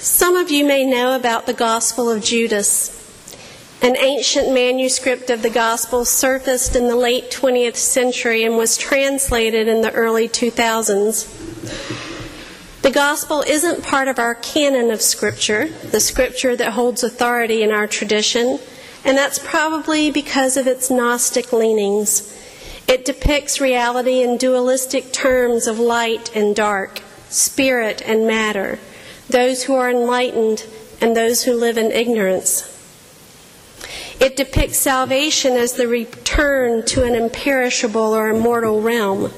Some of you may know about the Gospel of Judas. An ancient manuscript of the Gospel surfaced in the late 20th century and was translated in the early 2000s. The Gospel isn't part of our canon of Scripture, the Scripture that holds authority in our tradition, and that's probably because of its Gnostic leanings. It depicts reality in dualistic terms of light and dark, spirit and matter, those who are enlightened and those who live in ignorance. It depicts salvation as the return to an imperishable or immortal realm.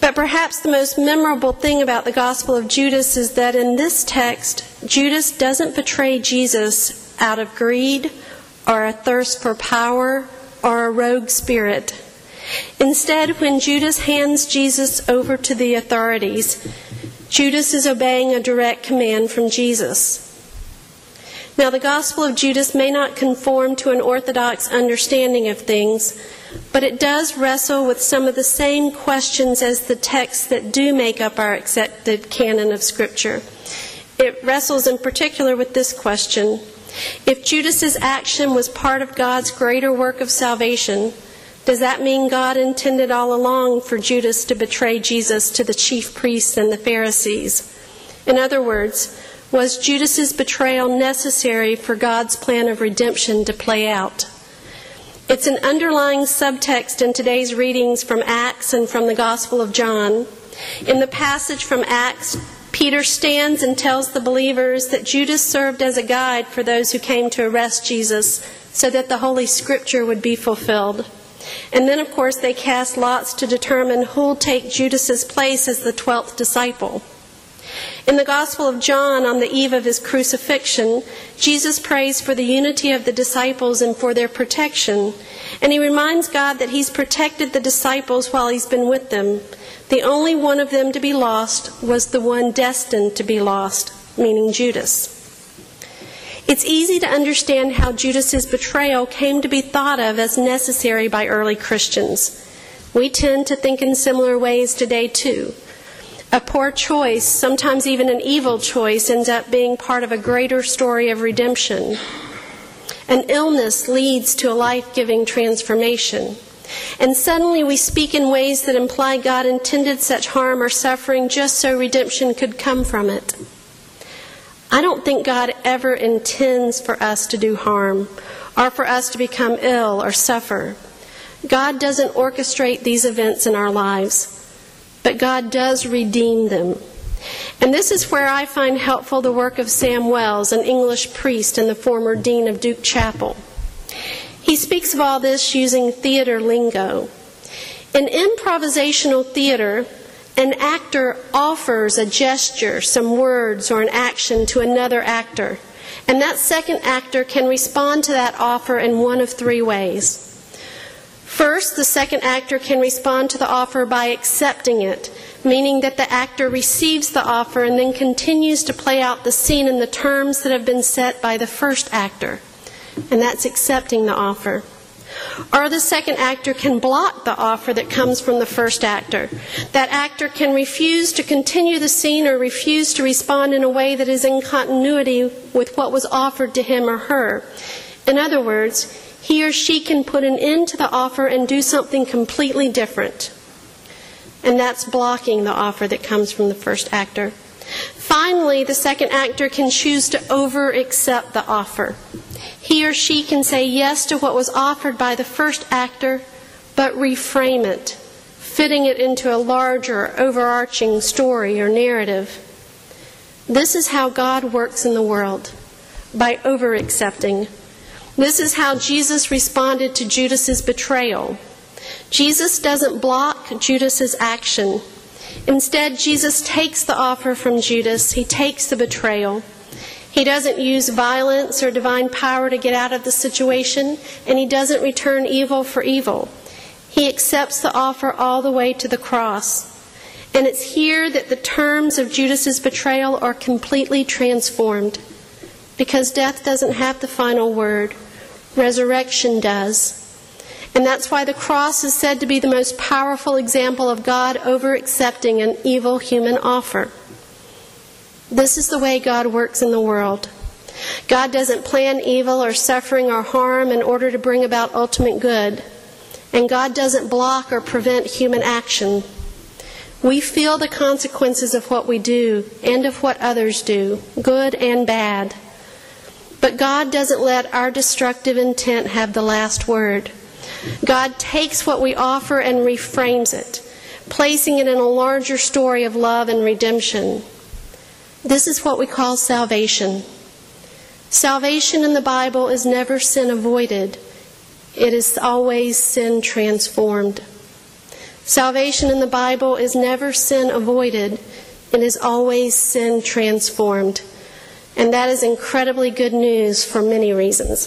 But perhaps the most memorable thing about the Gospel of Judas is that in this text, Judas doesn't betray Jesus out of greed or a thirst for power or a rogue spirit. Instead, when Judas hands Jesus over to the authorities, Judas is obeying a direct command from Jesus. Now, the Gospel of Judas may not conform to an orthodox understanding of things, but it does wrestle with some of the same questions as the texts that do make up our accepted canon of Scripture. It wrestles in particular with this question If Judas's action was part of God's greater work of salvation, does that mean God intended all along for Judas to betray Jesus to the chief priests and the Pharisees? In other words, was Judas's betrayal necessary for God's plan of redemption to play out? It's an underlying subtext in today's readings from Acts and from the Gospel of John. In the passage from Acts, Peter stands and tells the believers that Judas served as a guide for those who came to arrest Jesus so that the Holy Scripture would be fulfilled. And then, of course, they cast lots to determine who'll take Judas's place as the twelfth disciple. In the Gospel of John, on the eve of his crucifixion, Jesus prays for the unity of the disciples and for their protection. And he reminds God that he's protected the disciples while he's been with them. The only one of them to be lost was the one destined to be lost, meaning Judas. It's easy to understand how Judas's betrayal came to be thought of as necessary by early Christians. We tend to think in similar ways today, too. A poor choice, sometimes even an evil choice, ends up being part of a greater story of redemption. An illness leads to a life giving transformation. And suddenly we speak in ways that imply God intended such harm or suffering just so redemption could come from it. I don't think God ever intends for us to do harm or for us to become ill or suffer. God doesn't orchestrate these events in our lives but God does redeem them. And this is where I find helpful the work of Sam Wells, an English priest and the former dean of Duke Chapel. He speaks of all this using theater lingo. In improvisational theater, an actor offers a gesture, some words, or an action to another actor. And that second actor can respond to that offer in one of three ways. First, the second actor can respond to the offer by accepting it, meaning that the actor receives the offer and then continues to play out the scene in the terms that have been set by the first actor. And that's accepting the offer. Or the second actor can block the offer that comes from the first actor. That actor can refuse to continue the scene or refuse to respond in a way that is in continuity with what was offered to him or her. In other words, he or she can put an end to the offer and do something completely different. And that's blocking the offer that comes from the first actor. Finally, the second actor can choose to over accept the offer. He or she can say yes to what was offered by the first actor, but reframe it, fitting it into a larger, overarching story or narrative. This is how God works in the world by over accepting this is how Jesus responded to Judas's betrayal. Jesus doesn't block Judas's action. Instead, Jesus takes the offer from Judas. He takes the betrayal. He doesn't use violence or divine power to get out of the situation, and he doesn't return evil for evil. He accepts the offer all the way to the cross. And it's here that the terms of Judas's betrayal are completely transformed because death doesn't have the final word. Resurrection does. And that's why the cross is said to be the most powerful example of God over accepting an evil human offer. This is the way God works in the world. God doesn't plan evil or suffering or harm in order to bring about ultimate good. And God doesn't block or prevent human action. We feel the consequences of what we do and of what others do, good and bad. But God doesn't let our destructive intent have the last word. God takes what we offer and reframes it, placing it in a larger story of love and redemption. This is what we call salvation. Salvation in the Bible is never sin avoided, it is always sin transformed. Salvation in the Bible is never sin avoided, it is always sin transformed. And that is incredibly good news for many reasons.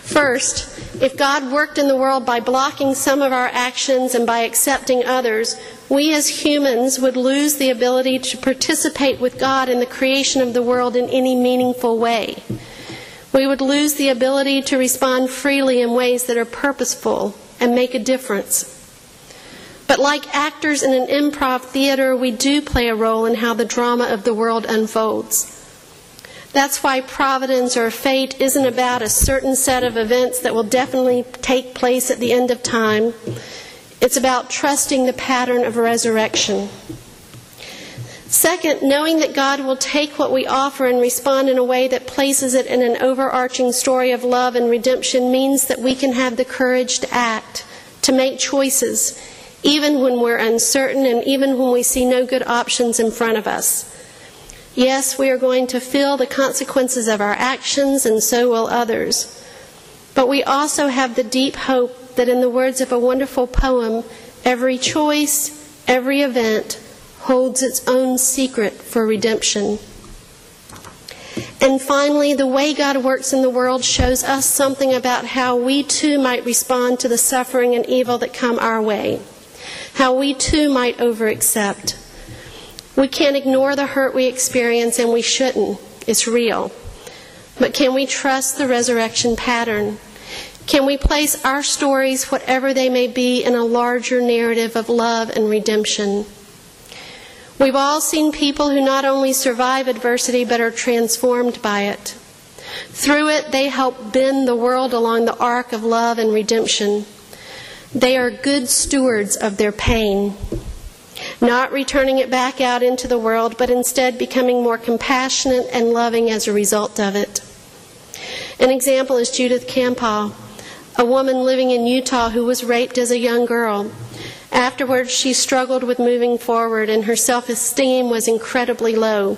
First, if God worked in the world by blocking some of our actions and by accepting others, we as humans would lose the ability to participate with God in the creation of the world in any meaningful way. We would lose the ability to respond freely in ways that are purposeful and make a difference. But like actors in an improv theater, we do play a role in how the drama of the world unfolds. That's why providence or fate isn't about a certain set of events that will definitely take place at the end of time. It's about trusting the pattern of resurrection. Second, knowing that God will take what we offer and respond in a way that places it in an overarching story of love and redemption means that we can have the courage to act, to make choices, even when we're uncertain and even when we see no good options in front of us. Yes, we are going to feel the consequences of our actions, and so will others. But we also have the deep hope that, in the words of a wonderful poem, every choice, every event holds its own secret for redemption. And finally, the way God works in the world shows us something about how we too might respond to the suffering and evil that come our way, how we too might over accept. We can't ignore the hurt we experience, and we shouldn't. It's real. But can we trust the resurrection pattern? Can we place our stories, whatever they may be, in a larger narrative of love and redemption? We've all seen people who not only survive adversity but are transformed by it. Through it, they help bend the world along the arc of love and redemption. They are good stewards of their pain not returning it back out into the world, but instead becoming more compassionate and loving as a result of it. An example is Judith Campbell, a woman living in Utah who was raped as a young girl. Afterwards, she struggled with moving forward, and her self esteem was incredibly low.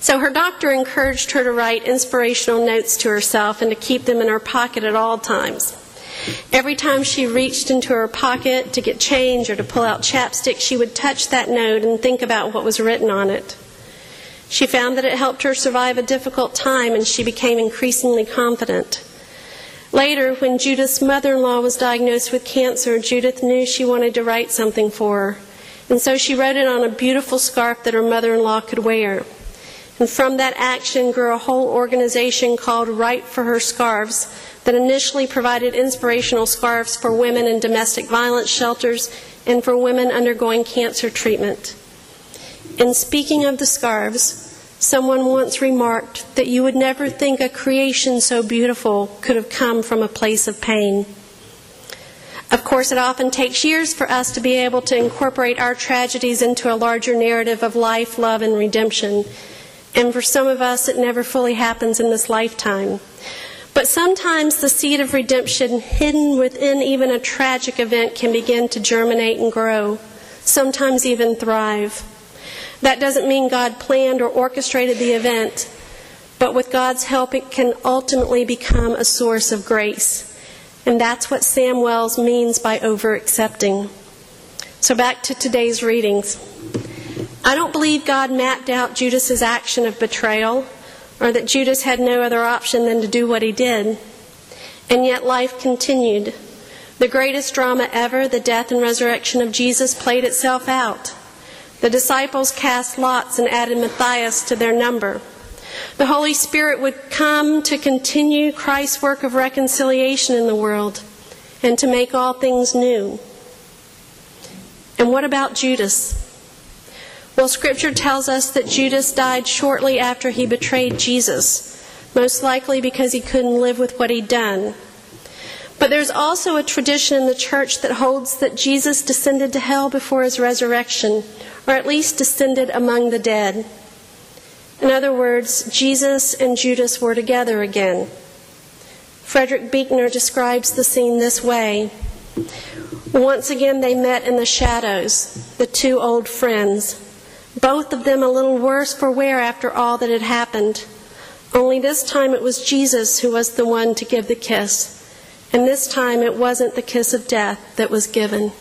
So her doctor encouraged her to write inspirational notes to herself and to keep them in her pocket at all times. Every time she reached into her pocket to get change or to pull out chapstick, she would touch that note and think about what was written on it. She found that it helped her survive a difficult time and she became increasingly confident. Later, when Judith's mother in law was diagnosed with cancer, Judith knew she wanted to write something for her. And so she wrote it on a beautiful scarf that her mother in law could wear. And from that action grew a whole organization called Write for Her Scarves that initially provided inspirational scarves for women in domestic violence shelters and for women undergoing cancer treatment. In speaking of the scarves, someone once remarked that you would never think a creation so beautiful could have come from a place of pain. Of course, it often takes years for us to be able to incorporate our tragedies into a larger narrative of life, love, and redemption. And for some of us, it never fully happens in this lifetime. But sometimes the seed of redemption hidden within even a tragic event can begin to germinate and grow, sometimes even thrive. That doesn't mean God planned or orchestrated the event, but with God's help, it can ultimately become a source of grace. And that's what Sam Wells means by over accepting. So back to today's readings. I don't believe God mapped out Judas's action of betrayal or that Judas had no other option than to do what he did. And yet life continued. The greatest drama ever, the death and resurrection of Jesus, played itself out. The disciples cast lots and added Matthias to their number. The Holy Spirit would come to continue Christ's work of reconciliation in the world and to make all things new. And what about Judas? Well, Scripture tells us that Judas died shortly after he betrayed Jesus, most likely because he couldn't live with what he'd done. But there's also a tradition in the church that holds that Jesus descended to hell before his resurrection, or at least descended among the dead. In other words, Jesus and Judas were together again. Frederick Buechner describes the scene this way Once again, they met in the shadows, the two old friends, both of them a little worse for wear after all that had happened. Only this time it was Jesus who was the one to give the kiss, and this time it wasn't the kiss of death that was given.